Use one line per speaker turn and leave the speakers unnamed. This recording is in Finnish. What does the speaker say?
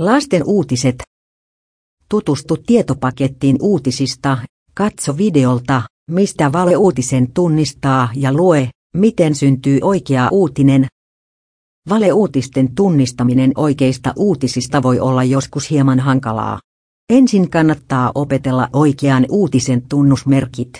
Lasten uutiset. Tutustu tietopakettiin uutisista, katso videolta, mistä valeuutisen tunnistaa ja lue, miten syntyy oikea uutinen. Valeuutisten tunnistaminen oikeista uutisista voi olla joskus hieman hankalaa. Ensin kannattaa opetella oikean uutisen tunnusmerkit.